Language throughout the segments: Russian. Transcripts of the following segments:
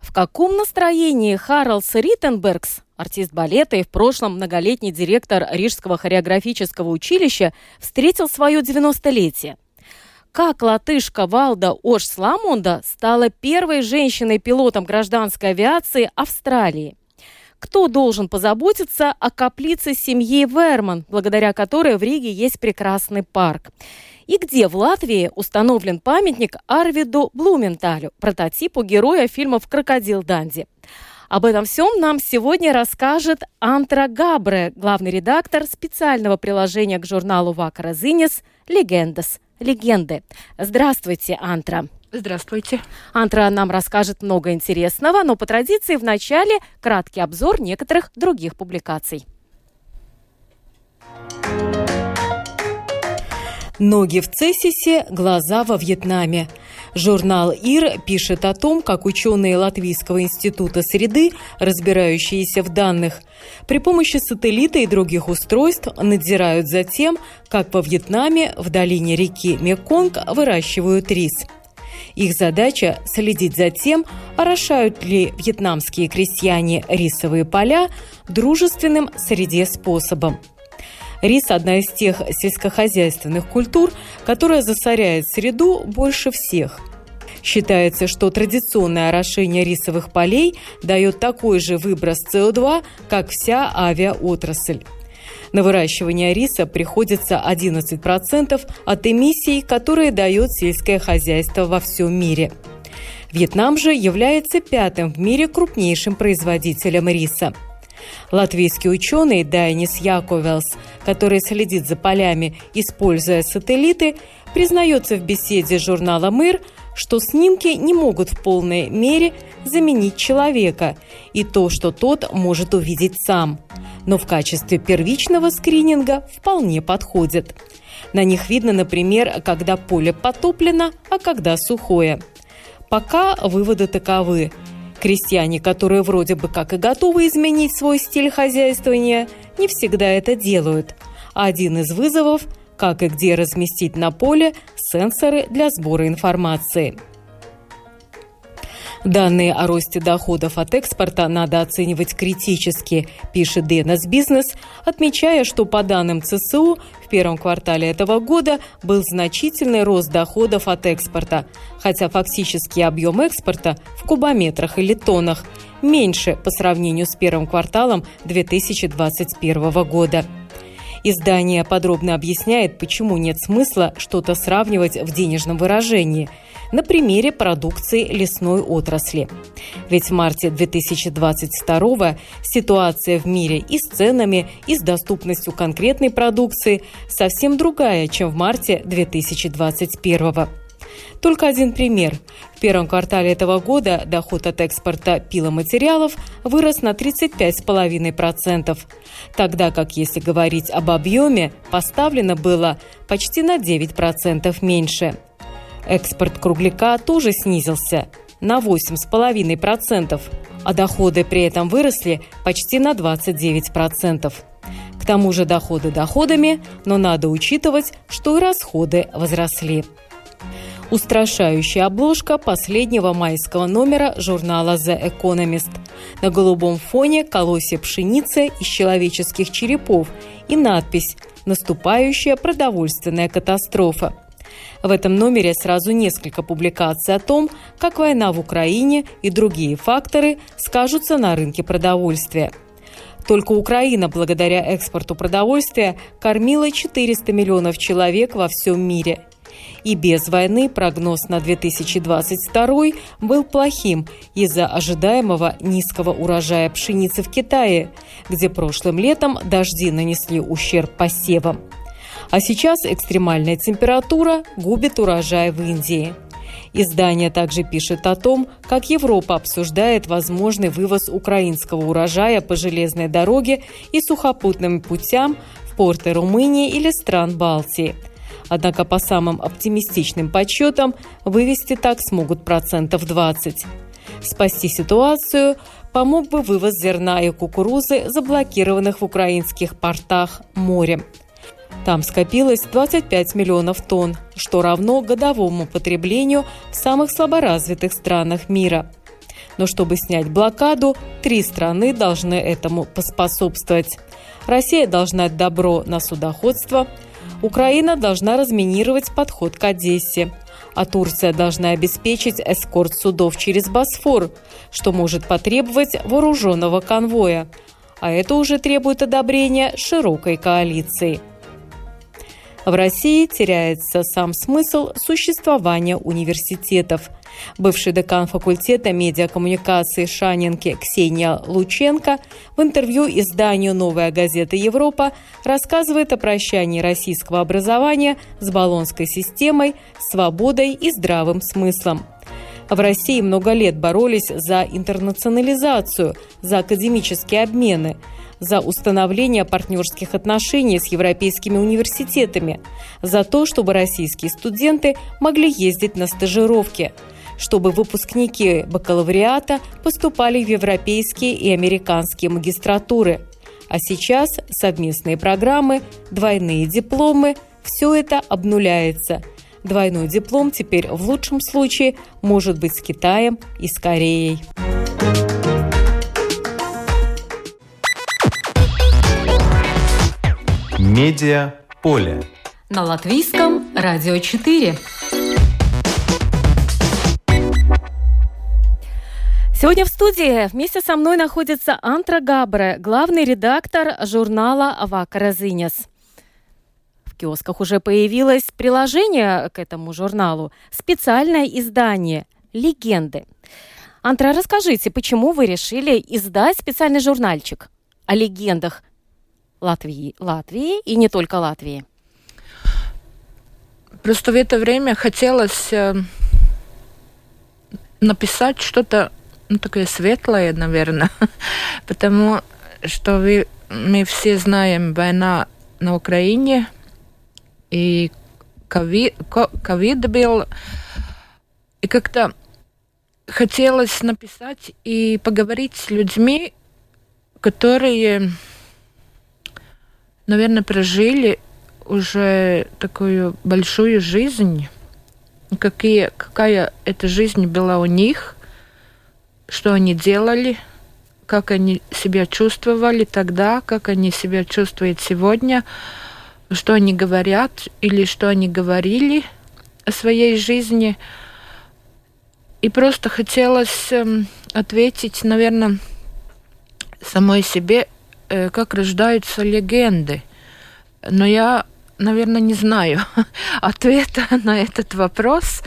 В каком настроении Харлс Риттенбергс, артист балета и в прошлом многолетний директор Рижского хореографического училища, встретил свое 90-летие? Как латышка Валда Ош Сламунда стала первой женщиной-пилотом гражданской авиации Австралии? Кто должен позаботиться о каплице семьи Верман, благодаря которой в Риге есть прекрасный парк? и где в Латвии установлен памятник Арвиду Блументалю, прототипу героя фильмов «Крокодил Данди». Об этом всем нам сегодня расскажет Антра Габре, главный редактор специального приложения к журналу Вакара Зинес «Легендас» – «Легенды». Здравствуйте, Антра. Здравствуйте. Антра нам расскажет много интересного, но по традиции в начале краткий обзор некоторых других публикаций. Ноги в Цесисе, глаза во Вьетнаме. Журнал ИР пишет о том, как ученые Латвийского института среды, разбирающиеся в данных, при помощи сателлита и других устройств надзирают за тем, как во Вьетнаме в долине реки Меконг выращивают рис. Их задача – следить за тем, орошают ли вьетнамские крестьяне рисовые поля дружественным среде способом – Рис – одна из тех сельскохозяйственных культур, которая засоряет среду больше всех. Считается, что традиционное орошение рисовых полей дает такой же выброс СО2, как вся авиаотрасль. На выращивание риса приходится 11% от эмиссий, которые дает сельское хозяйство во всем мире. Вьетнам же является пятым в мире крупнейшим производителем риса – Латвийский ученый Дайнис Яковелс, который следит за полями, используя сателлиты, признается в беседе с журналом «Мир», что снимки не могут в полной мере заменить человека и то, что тот может увидеть сам. Но в качестве первичного скрининга вполне подходят. На них видно, например, когда поле потоплено, а когда сухое. Пока выводы таковы. Крестьяне, которые вроде бы как и готовы изменить свой стиль хозяйствования, не всегда это делают. Один из вызовов – как и где разместить на поле сенсоры для сбора информации – Данные о росте доходов от экспорта надо оценивать критически, пишет Денас Бизнес, отмечая, что по данным ЦСУ в первом квартале этого года был значительный рост доходов от экспорта, хотя фактический объем экспорта в кубометрах или тоннах меньше по сравнению с первым кварталом 2021 года. Издание подробно объясняет, почему нет смысла что-то сравнивать в денежном выражении – на примере продукции лесной отрасли. Ведь в марте 2022 ситуация в мире и с ценами, и с доступностью конкретной продукции совсем другая, чем в марте 2021 только один пример. В первом квартале этого года доход от экспорта пиломатериалов вырос на 35,5%, тогда как, если говорить об объеме, поставлено было почти на 9% меньше – Экспорт кругляка тоже снизился на 8,5%, а доходы при этом выросли почти на 29%. К тому же доходы доходами, но надо учитывать, что и расходы возросли. Устрашающая обложка последнего майского номера журнала The Economist. На голубом фоне колосья пшеницы из человеческих черепов и надпись «Наступающая продовольственная катастрофа». В этом номере сразу несколько публикаций о том, как война в Украине и другие факторы скажутся на рынке продовольствия. Только Украина, благодаря экспорту продовольствия, кормила 400 миллионов человек во всем мире. И без войны прогноз на 2022 был плохим из-за ожидаемого низкого урожая пшеницы в Китае, где прошлым летом дожди нанесли ущерб посевам. А сейчас экстремальная температура губит урожай в Индии. Издание также пишет о том, как Европа обсуждает возможный вывоз украинского урожая по железной дороге и сухопутным путям в порты Румынии или стран Балтии. Однако по самым оптимистичным подсчетам вывести так смогут процентов 20. Спасти ситуацию помог бы вывоз зерна и кукурузы, заблокированных в украинских портах морем. Там скопилось 25 миллионов тонн, что равно годовому потреблению в самых слаборазвитых странах мира. Но чтобы снять блокаду, три страны должны этому поспособствовать. Россия должна дать добро на судоходство, Украина должна разминировать подход к Одессе, а Турция должна обеспечить эскорт судов через Босфор, что может потребовать вооруженного конвоя. А это уже требует одобрения широкой коалиции. В России теряется сам смысл существования университетов. Бывший декан факультета медиакоммуникации Шанинки Ксения Лученко в интервью изданию «Новая газета Европа» рассказывает о прощании российского образования с баллонской системой, свободой и здравым смыслом. В России много лет боролись за интернационализацию, за академические обмены – за установление партнерских отношений с европейскими университетами, за то, чтобы российские студенты могли ездить на стажировки, чтобы выпускники бакалавриата поступали в европейские и американские магистратуры. А сейчас совместные программы, двойные дипломы – все это обнуляется. Двойной диплом теперь в лучшем случае может быть с Китаем и с Кореей. Медиа поле. На латвийском радио 4. Сегодня в студии вместе со мной находится Антра Габре, главный редактор журнала «Вакаразинес». Киосках уже появилось приложение к этому журналу, специальное издание «Легенды». Антра, расскажите, почему вы решили издать специальный журнальчик о легендах Латвии, Латвии и не только Латвии? Просто в это время хотелось э, написать что-то ну, такое светлое, наверное, потому что вы, мы все знаем война на Украине, и ковид, ковид был, и как-то хотелось написать и поговорить с людьми, которые наверное, прожили уже такую большую жизнь, какие, какая эта жизнь была у них, что они делали, как они себя чувствовали тогда, как они себя чувствуют сегодня, что они говорят или что они говорили о своей жизни. И просто хотелось эм, ответить, наверное, самой себе, Э, как рождаются легенды. Но я, наверное, не знаю ответа на этот вопрос,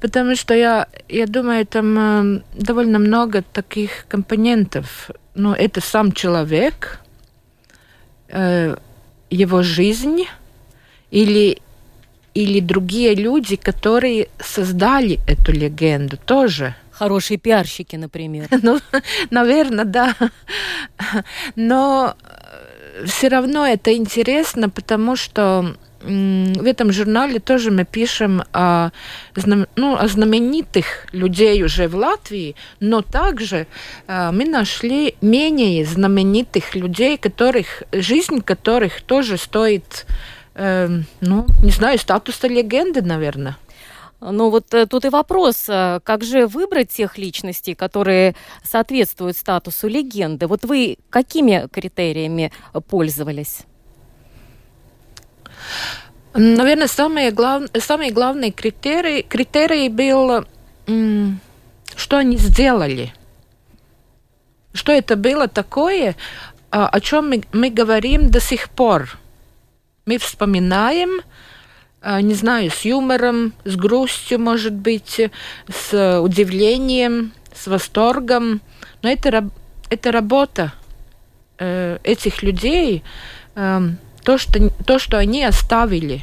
потому что я, я думаю, там э, довольно много таких компонентов. Ну, это сам человек, э, его жизнь или или другие люди, которые создали эту легенду тоже – Хорошие пиарщики, например. Ну, наверное, да. Но э, все равно это интересно, потому что в этом журнале тоже мы пишем о, ну, о знаменитых людей уже в Латвии, но также э, мы нашли менее знаменитых людей, которых, жизнь которых тоже стоит, э, ну, не знаю, статуса легенды, наверное. Ну вот э, тут и вопрос, как же выбрать тех личностей, которые соответствуют статусу легенды? Вот вы какими критериями пользовались? Наверное, самые, глав... самые главные критерии, критерии был, что они сделали. Что это было такое, о чем мы, мы говорим до сих пор. Мы вспоминаем, не знаю, с юмором, с грустью, может быть, с удивлением, с восторгом. Но это, это работа этих людей, то, что, то, что они оставили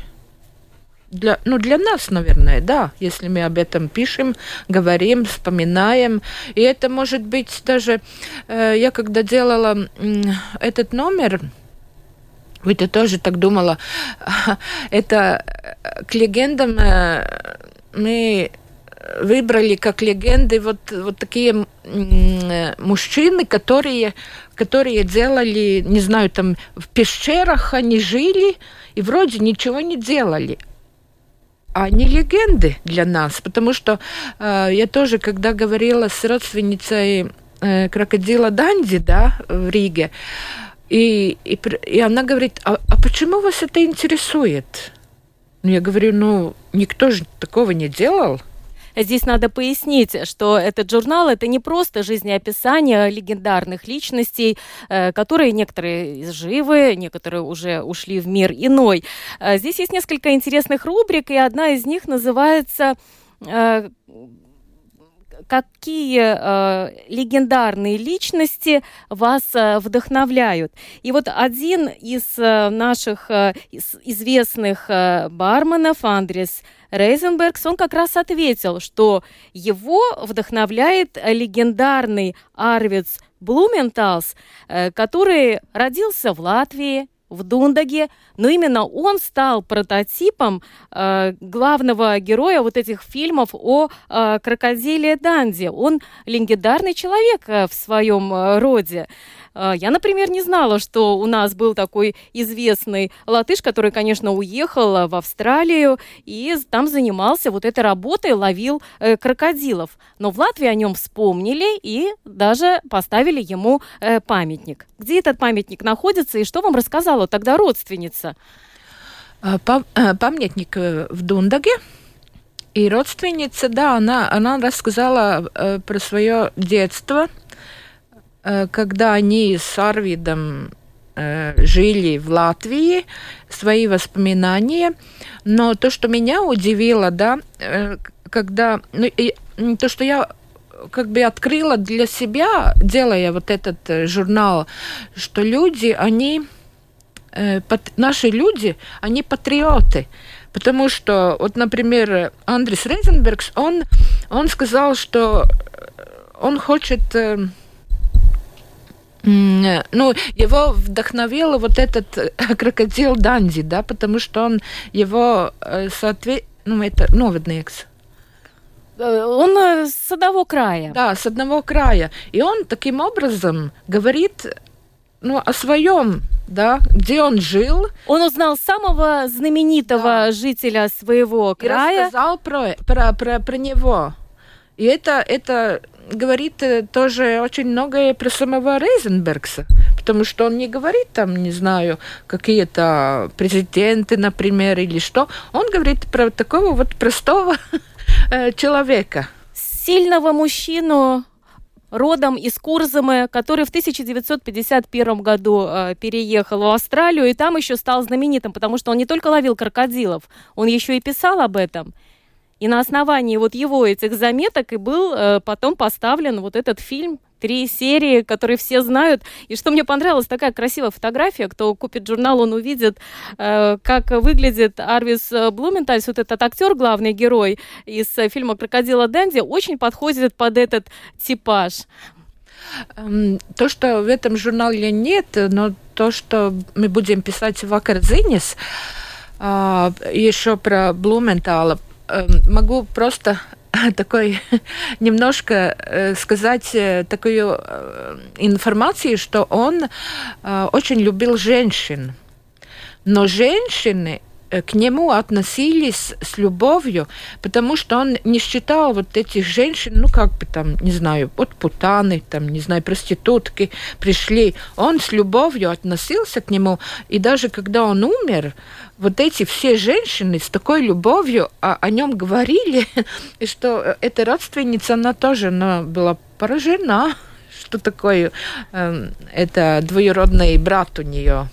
для, ну, для нас, наверное, да, если мы об этом пишем, говорим, вспоминаем. И это может быть даже, э, я когда делала э, этот номер, это тоже так думала, это э, к легендам э, мы выбрали как легенды вот, вот такие мужчины, которые, которые делали, не знаю, там в пещерах они жили и вроде ничего не делали. А они легенды для нас, потому что э, я тоже, когда говорила с родственницей э, крокодила Данди, да, в Риге, и, и, и она говорит, а, а почему вас это интересует? Ну, я говорю, ну, никто же такого не делал. Здесь надо пояснить, что этот журнал это не просто жизнеописание легендарных личностей, э, которые некоторые живы, некоторые уже ушли в мир иной. Э, здесь есть несколько интересных рубрик, и одна из них называется э, какие э, легендарные личности вас э, вдохновляют. И вот один из э, наших э, из известных э, барменов, Андрес Рейзенбергс, он как раз ответил, что его вдохновляет легендарный Арвиц Блументалс, э, который родился в Латвии, в Дундаге, но именно он стал прототипом э, главного героя вот этих фильмов о э, крокодиле Данди. Он легендарный человек э, в своем э, роде. А, я, например, не знала, что у нас был такой известный латыш, который, конечно, уехал в Австралию и там занимался вот этой работой, ловил э, крокодилов. Но в Латвии о нем вспомнили и даже поставили ему э, памятник. Где этот памятник находится и что вам рассказала тогда родственница? А, э, памятник э, в Дундаге. И родственница, да, она, она рассказала э, про свое детство – когда они с Арвидом э, жили в Латвии, свои воспоминания. Но то, что меня удивило, да, э, когда... Ну, и, то, что я как бы открыла для себя, делая вот этот журнал, что люди, они, наши люди, они патриоты. Потому что, вот, например, Андрес Рейзенбергс, он, он сказал, что он хочет ну, его вдохновил вот этот э, крокодил Данди, да, потому что он его э, соответ... ну, это Новидникс. Э, он с одного края. Да, с одного края. И он таким образом говорит ну, о своем, да, где он жил. Он узнал самого знаменитого да. жителя своего края. И рассказал про, про, про, про него. И это, это говорит э, тоже очень многое про самого Рейзенбергса, потому что он не говорит там, не знаю, какие-то президенты, например, или что. Он говорит про такого вот простого э, человека. Сильного мужчину, родом из Курзамы, который в 1951 году э, переехал в Австралию и там еще стал знаменитым, потому что он не только ловил крокодилов, он еще и писал об этом. И на основании вот его этих заметок и был э, потом поставлен вот этот фильм три серии, которые все знают. И что мне понравилось, такая красивая фотография. Кто купит журнал, он увидит, э, как выглядит Арвис Блументальс, вот этот актер, главный герой из фильма «Крокодила Дэнди», очень подходит под этот типаж. Эм, то, что в этом журнале нет, но то, что мы будем писать в Акарзинис, а, еще про Блументала, могу просто такой немножко э, сказать э, такую э, информацию, что он очень любил женщин. Но женщины к нему относились с любовью, потому что он не считал вот этих женщин, ну как бы там, не знаю, вот путаны, там, не знаю, проститутки пришли. Он с любовью относился к нему, и даже когда он умер, вот эти все женщины с такой любовью о, о нем говорили, и что эта родственница, она тоже она была поражена, что такое э, это двоюродный брат у нее.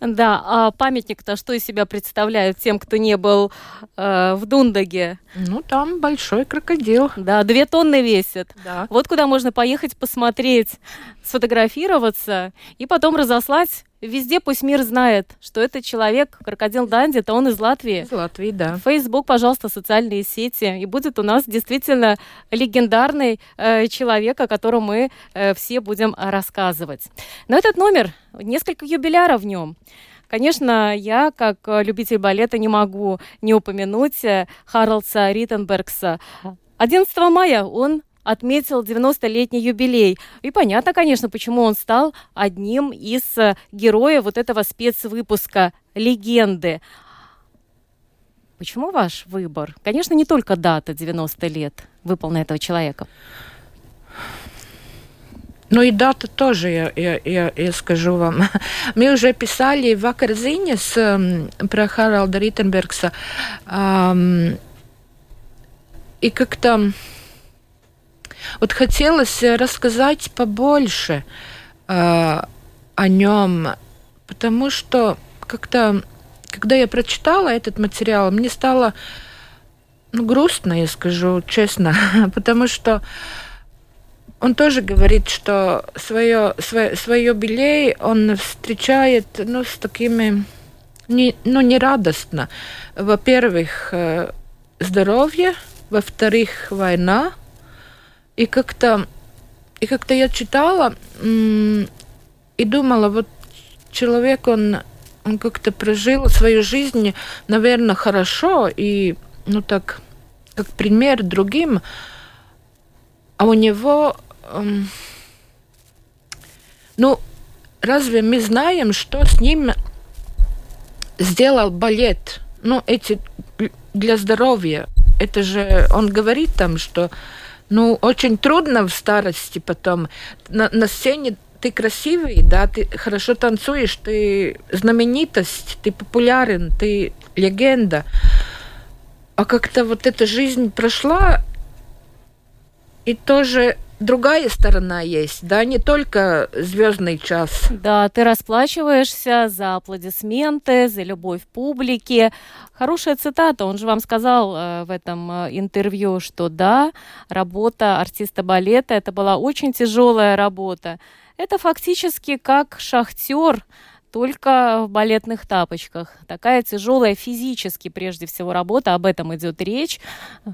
Да, а памятник-то что из себя представляет тем, кто не был э, в Дундаге? Ну, там большой крокодил. Да, две тонны весит. Да. Вот куда можно поехать посмотреть, сфотографироваться и потом разослать везде пусть мир знает, что этот человек, крокодил Данди, это он из Латвии. Из Латвии, да. Фейсбук, пожалуйста, социальные сети. И будет у нас действительно легендарный э, человек, о котором мы э, все будем рассказывать. Но этот номер, несколько юбиляров в нем. Конечно, я, как любитель балета, не могу не упомянуть э, Харлса Риттенбергса. 11 мая он отметил 90-летний юбилей. И понятно, конечно, почему он стал одним из э, героев вот этого спецвыпуска «Легенды». Почему ваш выбор? Конечно, не только дата 90 лет выполнена этого человека. Ну и дата тоже, я, я, я, я скажу вам. Мы уже писали в Акарзине с, про Харалда Риттенбергса. Эм, и как-то вот хотелось рассказать побольше э, о нем, потому что как-то, когда я прочитала этот материал, мне стало ну, грустно, я скажу честно, потому что он тоже говорит, что свое, свое, свое юбилей он встречает ну, с такими, не, ну, не радостно. Во-первых, э, здоровье, во-вторых, война, и как-то и как-то я читала и думала, вот человек, он, он как-то прожил свою жизнь, наверное, хорошо, и, ну так, как пример другим, а у него, эм, ну, разве мы знаем, что с ним сделал балет? Ну, эти для здоровья. Это же он говорит там, что ну, очень трудно в старости потом. На, на сцене ты красивый, да, ты хорошо танцуешь, ты знаменитость, ты популярен, ты легенда. А как-то вот эта жизнь прошла, и тоже другая сторона есть, да, не только звездный час. Да, ты расплачиваешься за аплодисменты, за любовь публики. Хорошая цитата, он же вам сказал э, в этом э, интервью, что да, работа артиста балета, это была очень тяжелая работа. Это фактически как шахтер, только в балетных тапочках. Такая тяжелая физически, прежде всего, работа, об этом идет речь.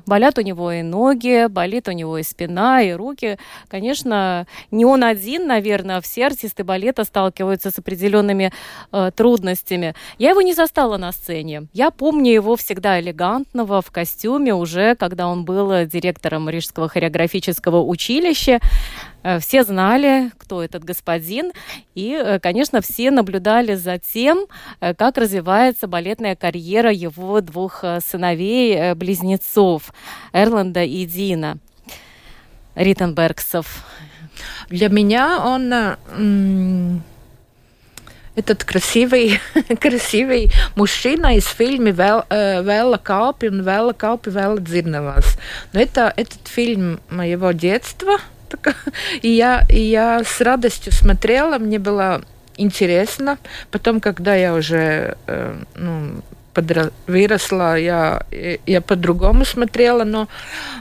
Болят у него и ноги, болит у него и спина, и руки. Конечно, не он один, наверное, все артисты балета сталкиваются с определенными э, трудностями. Я его не застала на сцене. Я помню его всегда элегантного, в костюме, уже когда он был директором Рижского хореографического училища. Э, все знали, кто этот господин, и, э, конечно, все наблюдали за тем, э, как развивается балетная карьера его двух сыновей, близнецов Эрланда и Дина Риттенбергсов. Для меня он этот красивый, красивый мужчина из фильма «Вела Калпи» и «Вела Калпи, Вела Дзирнавас». Но это этот фильм моего детства – и я, и я с радостью смотрела, мне было интересно. Потом, когда я уже э, ну, подра- выросла, я, я по-другому смотрела, но,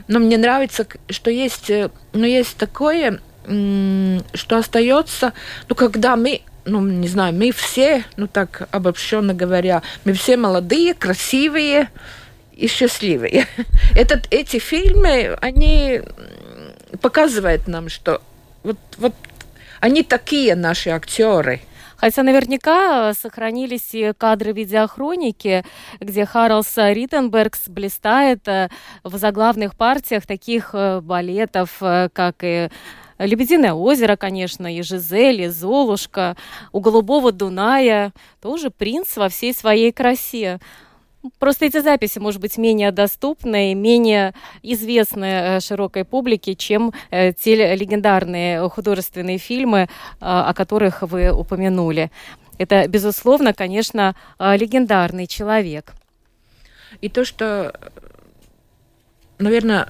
но мне нравится, что есть, э, ну, есть такое, что остается, ну, когда мы ну, не знаю, мы все, ну так обобщенно говоря, мы все молодые, красивые и счастливые. Этот, эти фильмы, они показывает нам, что вот, вот они такие наши актеры. Хотя наверняка сохранились и кадры видеохроники, где Харлс Риттенбергс блистает э, в заглавных партиях таких э, балетов, э, как и Лебединое озеро, конечно, и Жизель, и Золушка, у Голубого Дуная, тоже принц во всей своей красе. Просто эти записи, может быть, менее доступны, менее известны э, широкой публике, чем э, те легендарные художественные фильмы, э, о которых вы упомянули. Это, безусловно, конечно, легендарный человек. И то, что, наверное,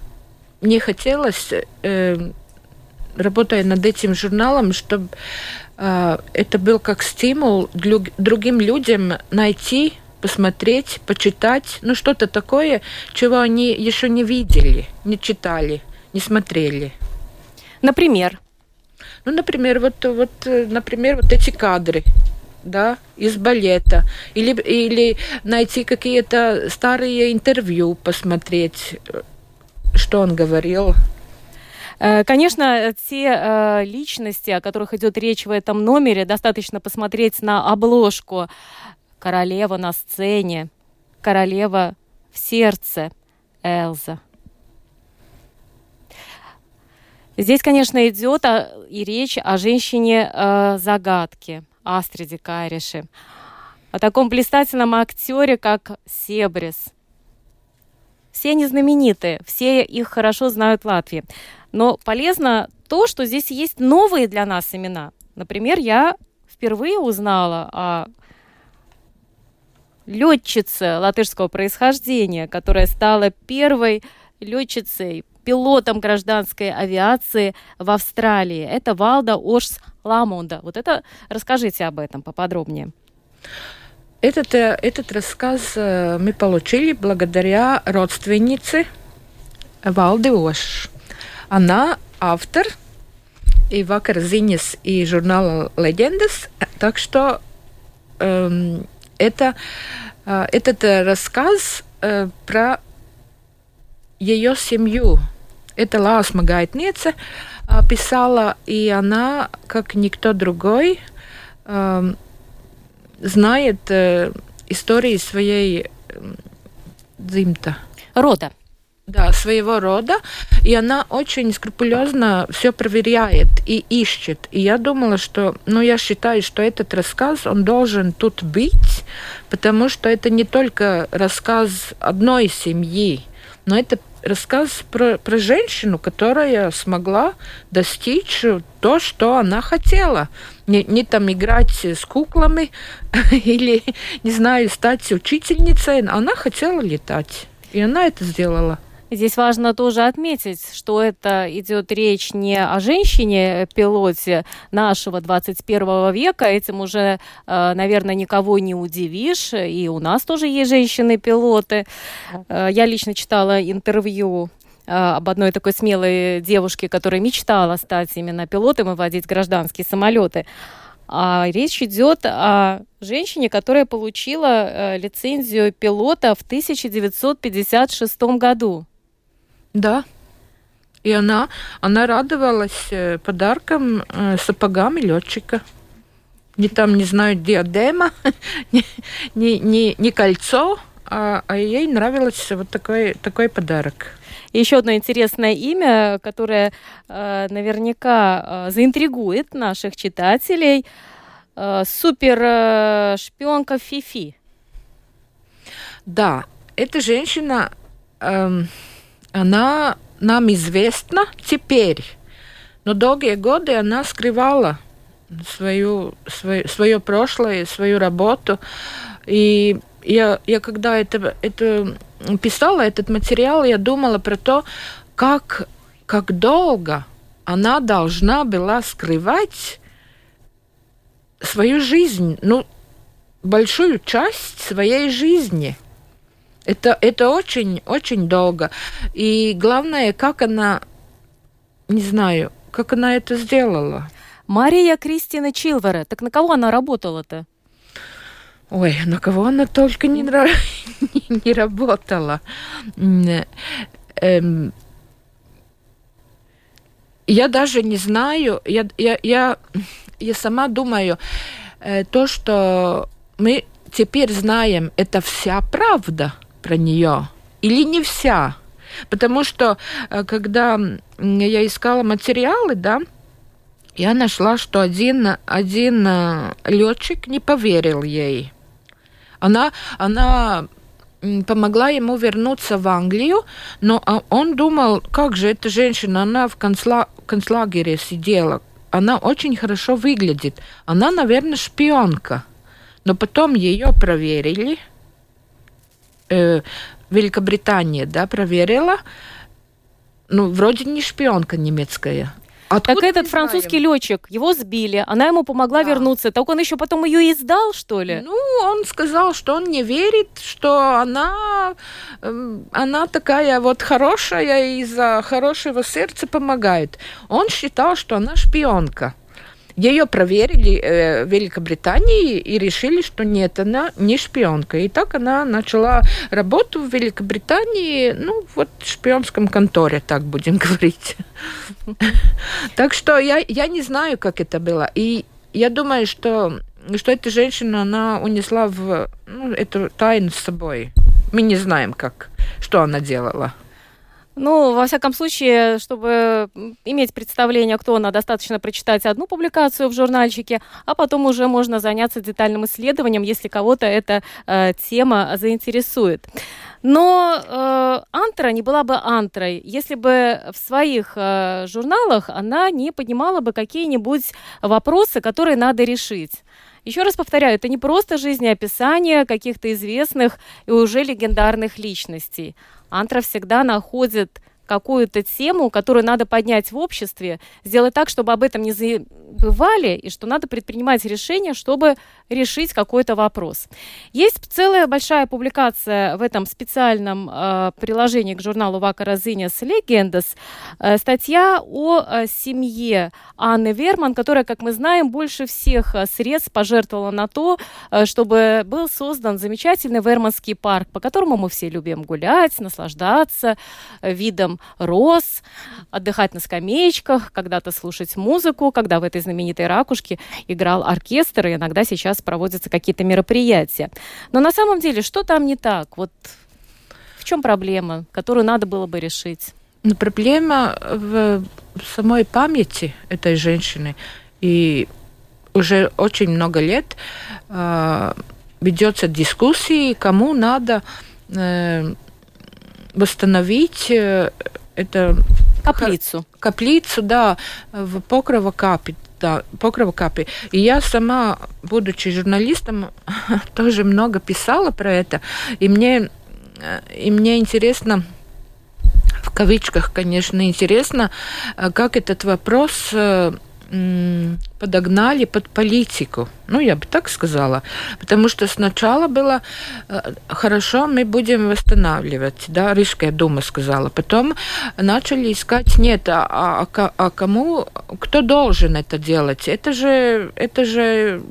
мне хотелось, работая над этим журналом, чтобы это был как стимул другим людям найти посмотреть, почитать, ну что-то такое, чего они еще не видели, не читали, не смотрели. Например? Ну, например, вот, вот, например, вот эти кадры. да, из балета, или, или найти какие-то старые интервью, посмотреть, что он говорил. Э, конечно, те э, личности, о которых идет речь в этом номере, достаточно посмотреть на обложку. Королева на сцене, королева в сердце, Элза. Здесь, конечно, идет и речь о женщине-загадке Астриде Кайриши, о таком блистательном актере, как Себрис. Все они знаменитые, все их хорошо знают в Латвии. Но полезно то, что здесь есть новые для нас имена. Например, я впервые узнала о летчице латышского происхождения, которая стала первой летчицей, пилотом гражданской авиации в Австралии. Это Валда Ошс Ламунда. Вот это расскажите об этом поподробнее. Этот, э, этот рассказ э, мы получили благодаря родственнице Валды Ошс. Она автор и «Вакар Зинис» и журнала «Легендас». Так что эм, это, э, этот рассказ э, про ее семью. Это Лаусма Гайтница э, писала, и она, как никто другой, э, знает э, истории своей э, дзимта. Рода да, своего рода, и она очень скрупулезно все проверяет и ищет. И я думала, что, ну, я считаю, что этот рассказ, он должен тут быть, потому что это не только рассказ одной семьи, но это рассказ про, про женщину, которая смогла достичь то, что она хотела. Не, не там играть с куклами или, не знаю, стать учительницей. Она хотела летать. И она это сделала. Здесь важно тоже отметить, что это идет речь не о женщине-пилоте нашего 21 века. Этим уже, э, наверное, никого не удивишь. И у нас тоже есть женщины-пилоты. Э, я лично читала интервью э, об одной такой смелой девушке, которая мечтала стать именно пилотом и водить гражданские самолеты. А речь идет о женщине, которая получила лицензию пилота в 1956 году. Да. И она, она радовалась э, подаркам э, сапогами летчика. Не там, не знаю, диадема, не, не, не, не кольцо, а, а ей нравился вот такой, такой подарок. Еще одно интересное имя, которое э, наверняка э, заинтригует наших читателей. Э, супер э, шпионка Фифи. Да, эта женщина... Э, она нам известна теперь, но долгие годы она скрывала свою, свое, свое прошлое, свою работу. И я, я когда это, это писала, этот материал, я думала про то, как, как долго она должна была скрывать свою жизнь, ну, большую часть своей жизни – это, это очень, очень долго. И главное, как она, не знаю, как она это сделала. Мария Кристина Чилвера. Так на кого она работала-то? Ой, на кого она только не, не, не работала. Эм, я даже не знаю, я, я, я, я сама думаю, э, то, что мы теперь знаем, это вся правда – про нее или не вся? Потому что э, когда я искала материалы, да, я нашла, что один, один э, летчик не поверил ей. Она, она помогла ему вернуться в Англию, но а, он думал, как же эта женщина, она в концла, концлагере сидела, она очень хорошо выглядит, она, наверное, шпионка. Но потом ее проверили – э, Великобритания, да, проверила, ну, вроде не шпионка немецкая. Откуда так этот французский летчик, его сбили, она ему помогла да. вернуться. Так он еще потом ее издал, что ли? Ну, он сказал, что он не верит, что она, э, она такая вот хорошая из-за хорошего сердца помогает. Он считал, что она шпионка. Ее проверили э, в Великобритании и решили, что нет, она не шпионка. И так она начала работу в Великобритании, ну, вот в шпионском конторе, так будем говорить. Так что я, я не знаю, как это было. И я думаю, что, что эта женщина, она унесла в, ну, эту тайну с собой. Мы не знаем, как, что она делала. Ну, во всяком случае, чтобы иметь представление, кто она, достаточно прочитать одну публикацию в журнальчике, а потом уже можно заняться детальным исследованием, если кого-то эта э, тема заинтересует. Но э, Антра не была бы Антрой, если бы в своих э, журналах она не поднимала бы какие-нибудь вопросы, которые надо решить. Еще раз повторяю, это не просто жизнеописание каких-то известных и уже легендарных личностей. Антра всегда находит какую-то тему, которую надо поднять в обществе, сделать так, чтобы об этом не забывали, и что надо предпринимать решения, чтобы решить какой-то вопрос. Есть целая большая публикация в этом специальном э, приложении к журналу Вака Розинес Легендас, э, статья о э, семье Анны Верман, которая, как мы знаем, больше всех э, средств пожертвовала на то, э, чтобы был создан замечательный Верманский парк, по которому мы все любим гулять, наслаждаться э, видом роз, отдыхать на скамеечках, когда-то слушать музыку, когда в этой знаменитой ракушке играл оркестр, и иногда сейчас проводятся какие-то мероприятия. Но на самом деле, что там не так? Вот в чем проблема, которую надо было бы решить? Ну, проблема в самой памяти этой женщины. И уже очень много лет э, ведется дискуссии, кому надо э, восстановить э, это каплицу. Каплицу, да, в Покрово Капи. Да, Покрово Капи. И я сама, будучи журналистом, тоже много писала про это. И мне, э, и мне интересно, в кавычках, конечно, интересно, э, как этот вопрос подогнали под политику. Ну, я бы так сказала. Потому что сначала было э, хорошо, мы будем восстанавливать, да, Рижская дума сказала. Потом начали искать, нет, а, а, а кому, кто должен это делать? Это же, это же,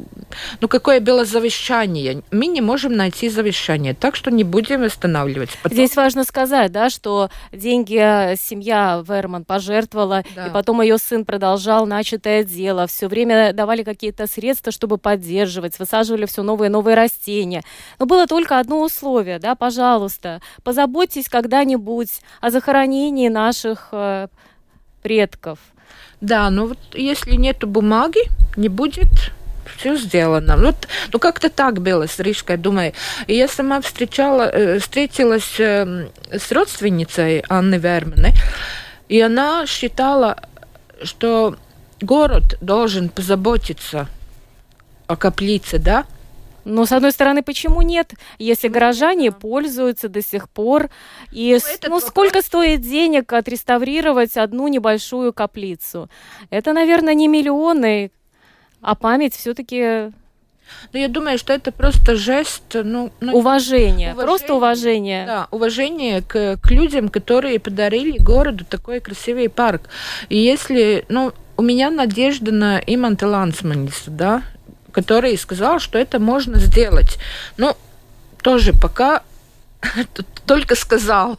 ну, какое было завещание? Мы не можем найти завещание, так что не будем восстанавливать. Потом... Здесь важно сказать, да, что деньги семья Верман пожертвовала, да. и потом ее сын продолжал начатое дело, все время давали какие-то средства, чтобы поддерживать, высаживали все новые и новые растения. Но было только одно условие, да, пожалуйста, позаботьтесь когда-нибудь о захоронении наших э, предков. Да, но вот если нет бумаги, не будет все сделано. Вот, ну, как-то так было с Рижкой, думаю. И я сама встречала, э, встретилась э, с родственницей Анны Верманы, и она считала, что город должен позаботиться о каплице, да? Но, с одной стороны, почему нет, если ну, горожане пользуются до сих пор? И ну, ну, сколько стоит денег отреставрировать одну небольшую каплицу? Это, наверное, не миллионы, а память все-таки ну, я думаю, что это просто жест, ну, ну уважение, уважение, просто уважение. Да, уважение к, к людям, которые подарили городу такой красивый парк. И если, ну, у меня надежда на Иманта Лансманиса, да, который сказал, что это можно сделать. Ну, тоже пока только сказал.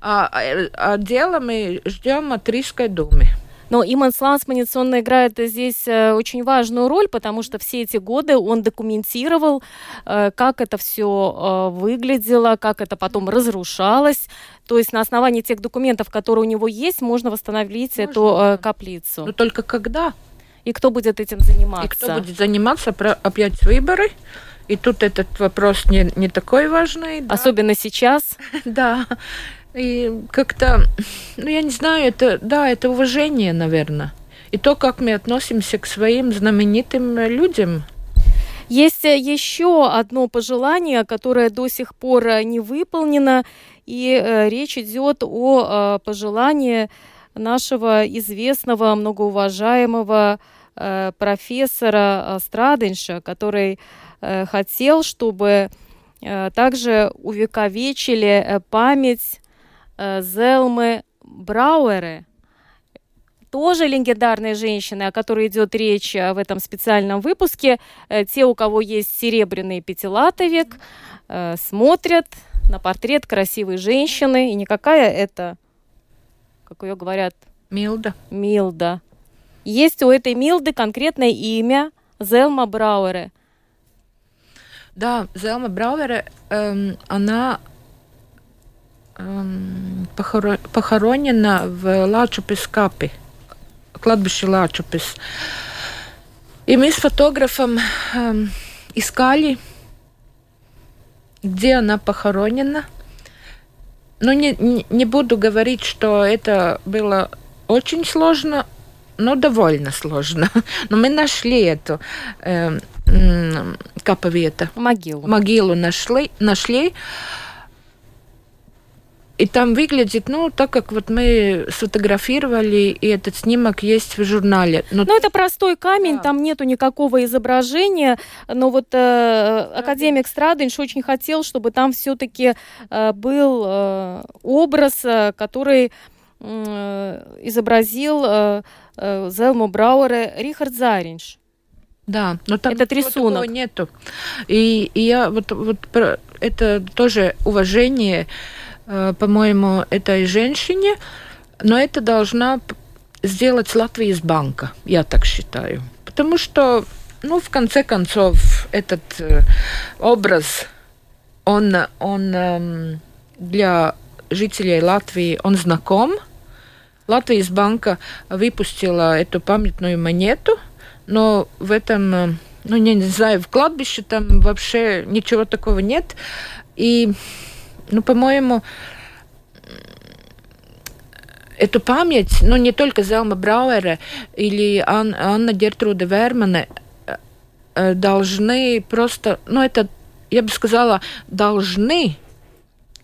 А, а, а дело мы ждем от Рижской думы. Но Иманс Лансманец, он играет здесь э, очень важную роль, потому что все эти годы он документировал, э, как это все э, выглядело, как это потом разрушалось. То есть на основании тех документов, которые у него есть, можно восстановить можно. эту каплицу. Но только когда? И кто будет этим заниматься? И кто будет заниматься? Опять выборы? И тут этот вопрос не, не такой важный. Да? Особенно сейчас. да. И как-то, ну я не знаю, это, да, это уважение, наверное. И то, как мы относимся к своим знаменитым людям. Есть э, еще одно пожелание, которое до сих пор э, не выполнено, и э, речь идет о э, пожелании нашего известного, многоуважаемого э, профессора Страденша, который э, хотел, чтобы э, также увековечили э, память Зелмы Брауэры. тоже легендарные женщины, о которой идет речь в этом специальном выпуске. Те, у кого есть серебряный пятилатовик, смотрят на портрет красивой женщины, и никакая это, как ее говорят, Милда. Милда. Есть у этой Милды конкретное имя Зелма Брауэре. Да, Зелма Брауэре, эм, она похоронена в Лачупис Капи, кладбище Лачупис. И мы с фотографом искали, где она похоронена. Но не, не, не буду говорить, что это было очень сложно, но довольно сложно. Но мы нашли эту э, каповета. Могилу. Могилу нашли. нашли. И там выглядит, ну, так как вот мы сфотографировали, и этот снимок есть в журнале. Но... Ну, это простой камень, да. там нету никакого изображения, но вот э, академик Страденш очень хотел, чтобы там все-таки э, был э, образ, э, который э, изобразил э, э, Зелму Брауэре Рихард Заринш. Да, но там этот рисунок нету. И, и я вот, вот это тоже уважение по-моему, этой женщине, но это должна сделать Латвия из банка, я так считаю. Потому что, ну, в конце концов, этот э, образ, он, он э, для жителей Латвии, он знаком. Латвия из банка выпустила эту памятную монету, но в этом, э, ну, не знаю, в кладбище там вообще ничего такого нет. И ну, по-моему, эту память, ну, не только Зелма Брауэра или Ан Анна Гертруда Вермана э, должны просто, ну, это, я бы сказала, должны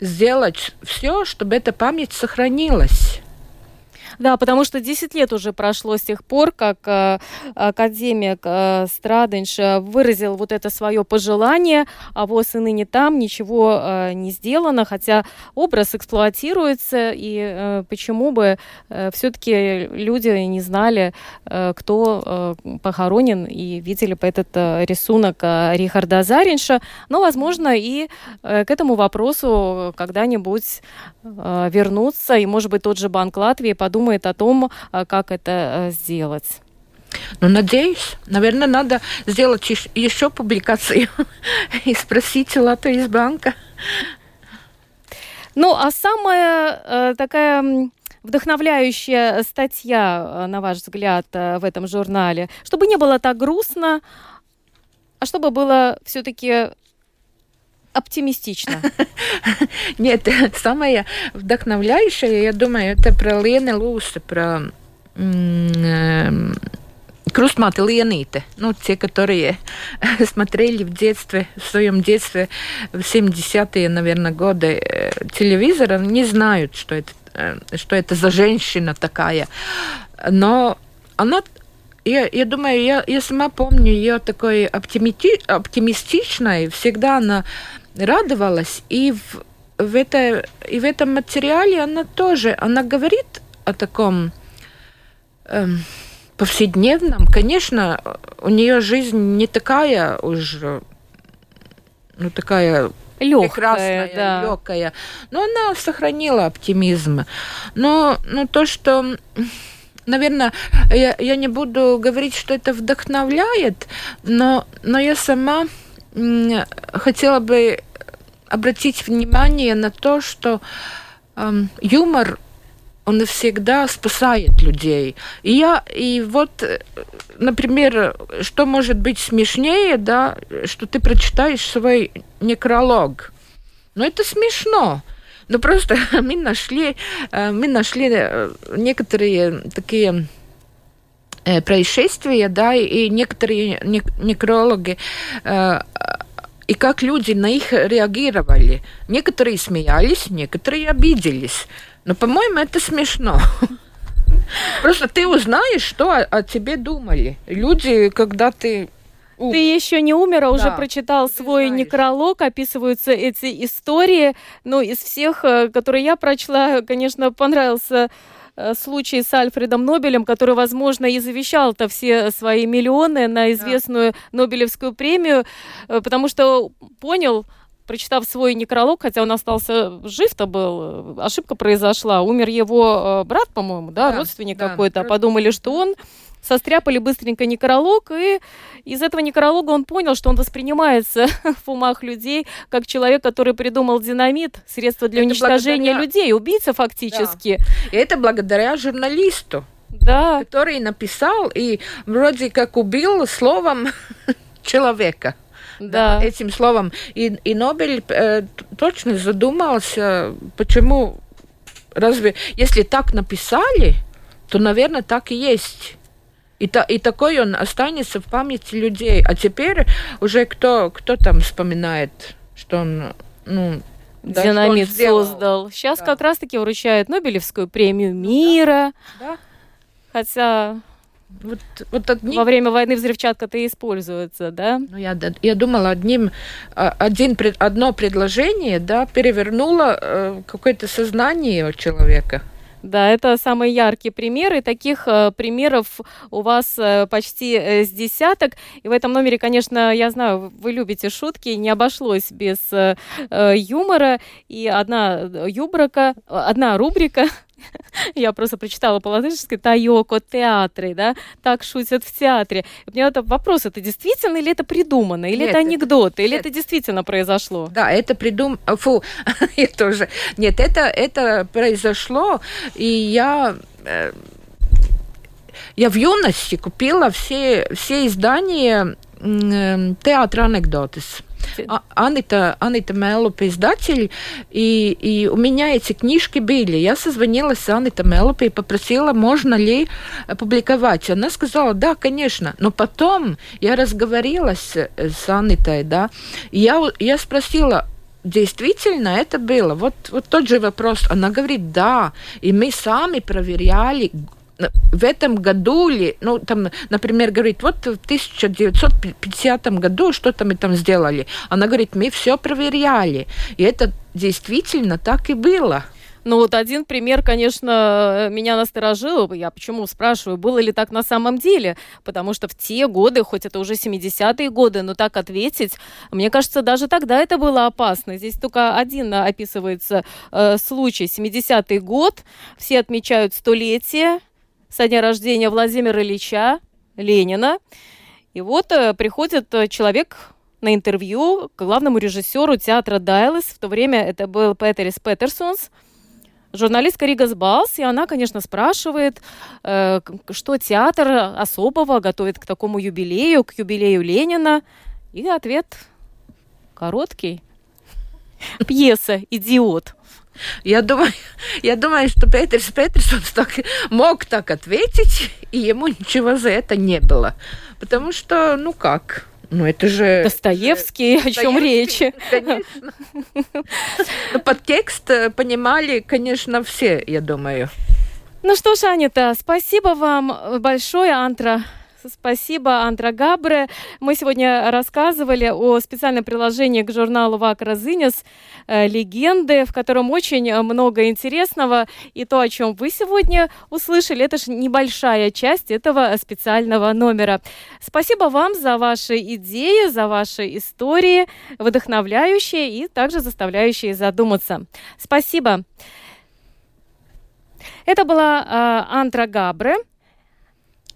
сделать все, чтобы эта память сохранилась. Да, потому что 10 лет уже прошло с тех пор, как э, академик э, Страденш э, выразил вот это свое пожелание, а ВОЗ и ныне там ничего э, не сделано, хотя образ эксплуатируется, и э, почему бы э, все-таки люди не знали, э, кто э, похоронен, и видели бы этот э, рисунок э, Рихарда Заринша, но, возможно, и э, к этому вопросу когда-нибудь э, вернуться, и, может быть, тот же Банк Латвии подумает, думает о том, а, как это э, сделать. Ну, надеюсь. Наверное, надо сделать еще публикацию и спросить Латвии банка. Ну, а самая э, такая вдохновляющая статья, э, на ваш взгляд, э, в этом журнале, чтобы не было так грустно, а чтобы было все-таки оптимистично. Нет, самое вдохновляющее, я думаю, это про Лены Луса, про Крустматы Лените, ну, те, которые смотрели в детстве, в своем детстве, в 70-е, наверное, годы э, телевизора, не знают, что это, э, что это за женщина такая. Но она я, я думаю, я, я сама помню ее такой оптимити, оптимистичной, всегда она радовалась, и в, в, это, и в этом материале она тоже, она говорит о таком эм, повседневном. Конечно, у нее жизнь не такая уже, ну такая легкая, прекрасная, да. легкая, но она сохранила оптимизм. Но, но то, что наверное, я, я не буду говорить, что это вдохновляет, но, но я сама хотела бы обратить внимание на то, что эм, юмор он всегда спасает людей. И я, и вот, э, например, что может быть смешнее, да, что ты прочитаешь свой некролог. Но это смешно. Но просто мы нашли, э, мы нашли э, некоторые такие Э, происшествия, да, и некоторые некрологи э, и как люди на них реагировали. Некоторые смеялись, некоторые обиделись. Но, по-моему, это смешно. Просто ты узнаешь, что о, о тебе думали. Люди, когда ты ты еще не умер, а уже да, прочитал свой знаешь. некролог, описываются эти истории. Ну, из всех, э, которые я прочла, конечно, понравился э, случай с Альфредом Нобелем, который, возможно, и завещал-то все свои миллионы на известную да. Нобелевскую премию, э, потому что понял, прочитав свой некролог, хотя он остался жив-то был, ошибка произошла, умер его э, брат, по-моему, да, да родственник да, какой-то, а подумали, что он состряпали быстренько некролог, и из этого некролога он понял, что он воспринимается в умах людей как человек, который придумал динамит, средство для это уничтожения благодаря... людей, убийца фактически. Да. И это благодаря журналисту. Да. Который написал и вроде как убил словом человека. Да. да. Этим словом. И, и Нобель э, точно задумался, почему, разве, если так написали, то, наверное, так и есть. И, та, и такой он останется в памяти людей. А теперь уже кто, кто там вспоминает, что он, ну, да, Динамит создал. Сейчас да. как раз-таки вручают Нобелевскую премию мира. Да. Хотя вот, вот одним... во время войны взрывчатка-то и используется, да? Ну, я, я думала, одним, а, один, одно предложение да, перевернуло э, какое-то сознание у человека. Да, это самые яркие примеры. Таких э, примеров у вас э, почти э, с десяток. И в этом номере, конечно, я знаю, вы любите шутки, не обошлось без юмора. И одна юбрака, одна рубрика Я просто прочитала по-латышски «Тайоко театры», да, так шутят в театре. У меня это вопрос, это действительно или это придумано, или Нет, это анекдоты, или это действительно произошло? Да, это придум... Фу, я тоже... Нет, это, это произошло, и я э, я в юности купила все, все издания э, театра анекдотес. А, Анита, Анита Мелупи издатель, и, и у меня эти книжки были. Я созвонилась с Анитой Мелупи и попросила, можно ли публиковать. Она сказала, да, конечно. Но потом я разговорилась с Анитой, да, и я, я спросила, действительно это было. Вот, вот тот же вопрос. Она говорит, да. И мы сами проверяли в этом году ли, ну, там, например, говорит, вот в 1950 году что-то мы там сделали. Она говорит, мы все проверяли. И это действительно так и было. Ну вот один пример, конечно, меня насторожил. Я почему спрашиваю, было ли так на самом деле? Потому что в те годы, хоть это уже 70-е годы, но так ответить, мне кажется, даже тогда это было опасно. Здесь только один описывается э, случай. 70-й год, все отмечают столетие со дня рождения Владимира Ильича Ленина. И вот э, приходит э, человек на интервью к главному режиссеру театра Дайлес. В то время это был Петерис Петерсонс, журналистка Ригас Балс, и она, конечно, спрашивает, э, что театр особого готовит к такому юбилею, к юбилею Ленина. И ответ короткий. Пьеса «Идиот». Я думаю, я думаю, что Петерс Петерсон так, мог так ответить, и ему ничего за это не было. Потому что, ну как, ну это же... Достоевский, о чем речь? Конечно. Но подтекст э, понимали, конечно, все, я думаю. Ну что ж, Анита, спасибо вам большое, Антра. Спасибо, Антра Габре. Мы сегодня рассказывали о специальном приложении к журналу Вакра Зинес э, «Легенды», в котором очень много интересного. И то, о чем вы сегодня услышали, это же небольшая часть этого специального номера. Спасибо вам за ваши идеи, за ваши истории, вдохновляющие и также заставляющие задуматься. Спасибо. Это была э, Антра Габре.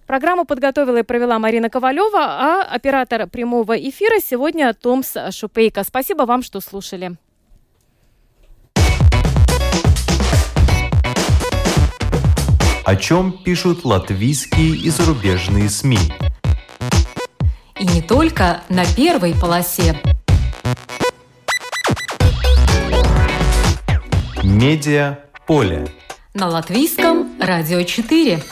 Программу подготовила и провела Марина Ковалева, а оператор прямого эфира сегодня Томс Шупейко. Спасибо вам, что слушали. О чем пишут латвийские и зарубежные СМИ? И не только на первой полосе. Медиа поле. На латвийском радио 4.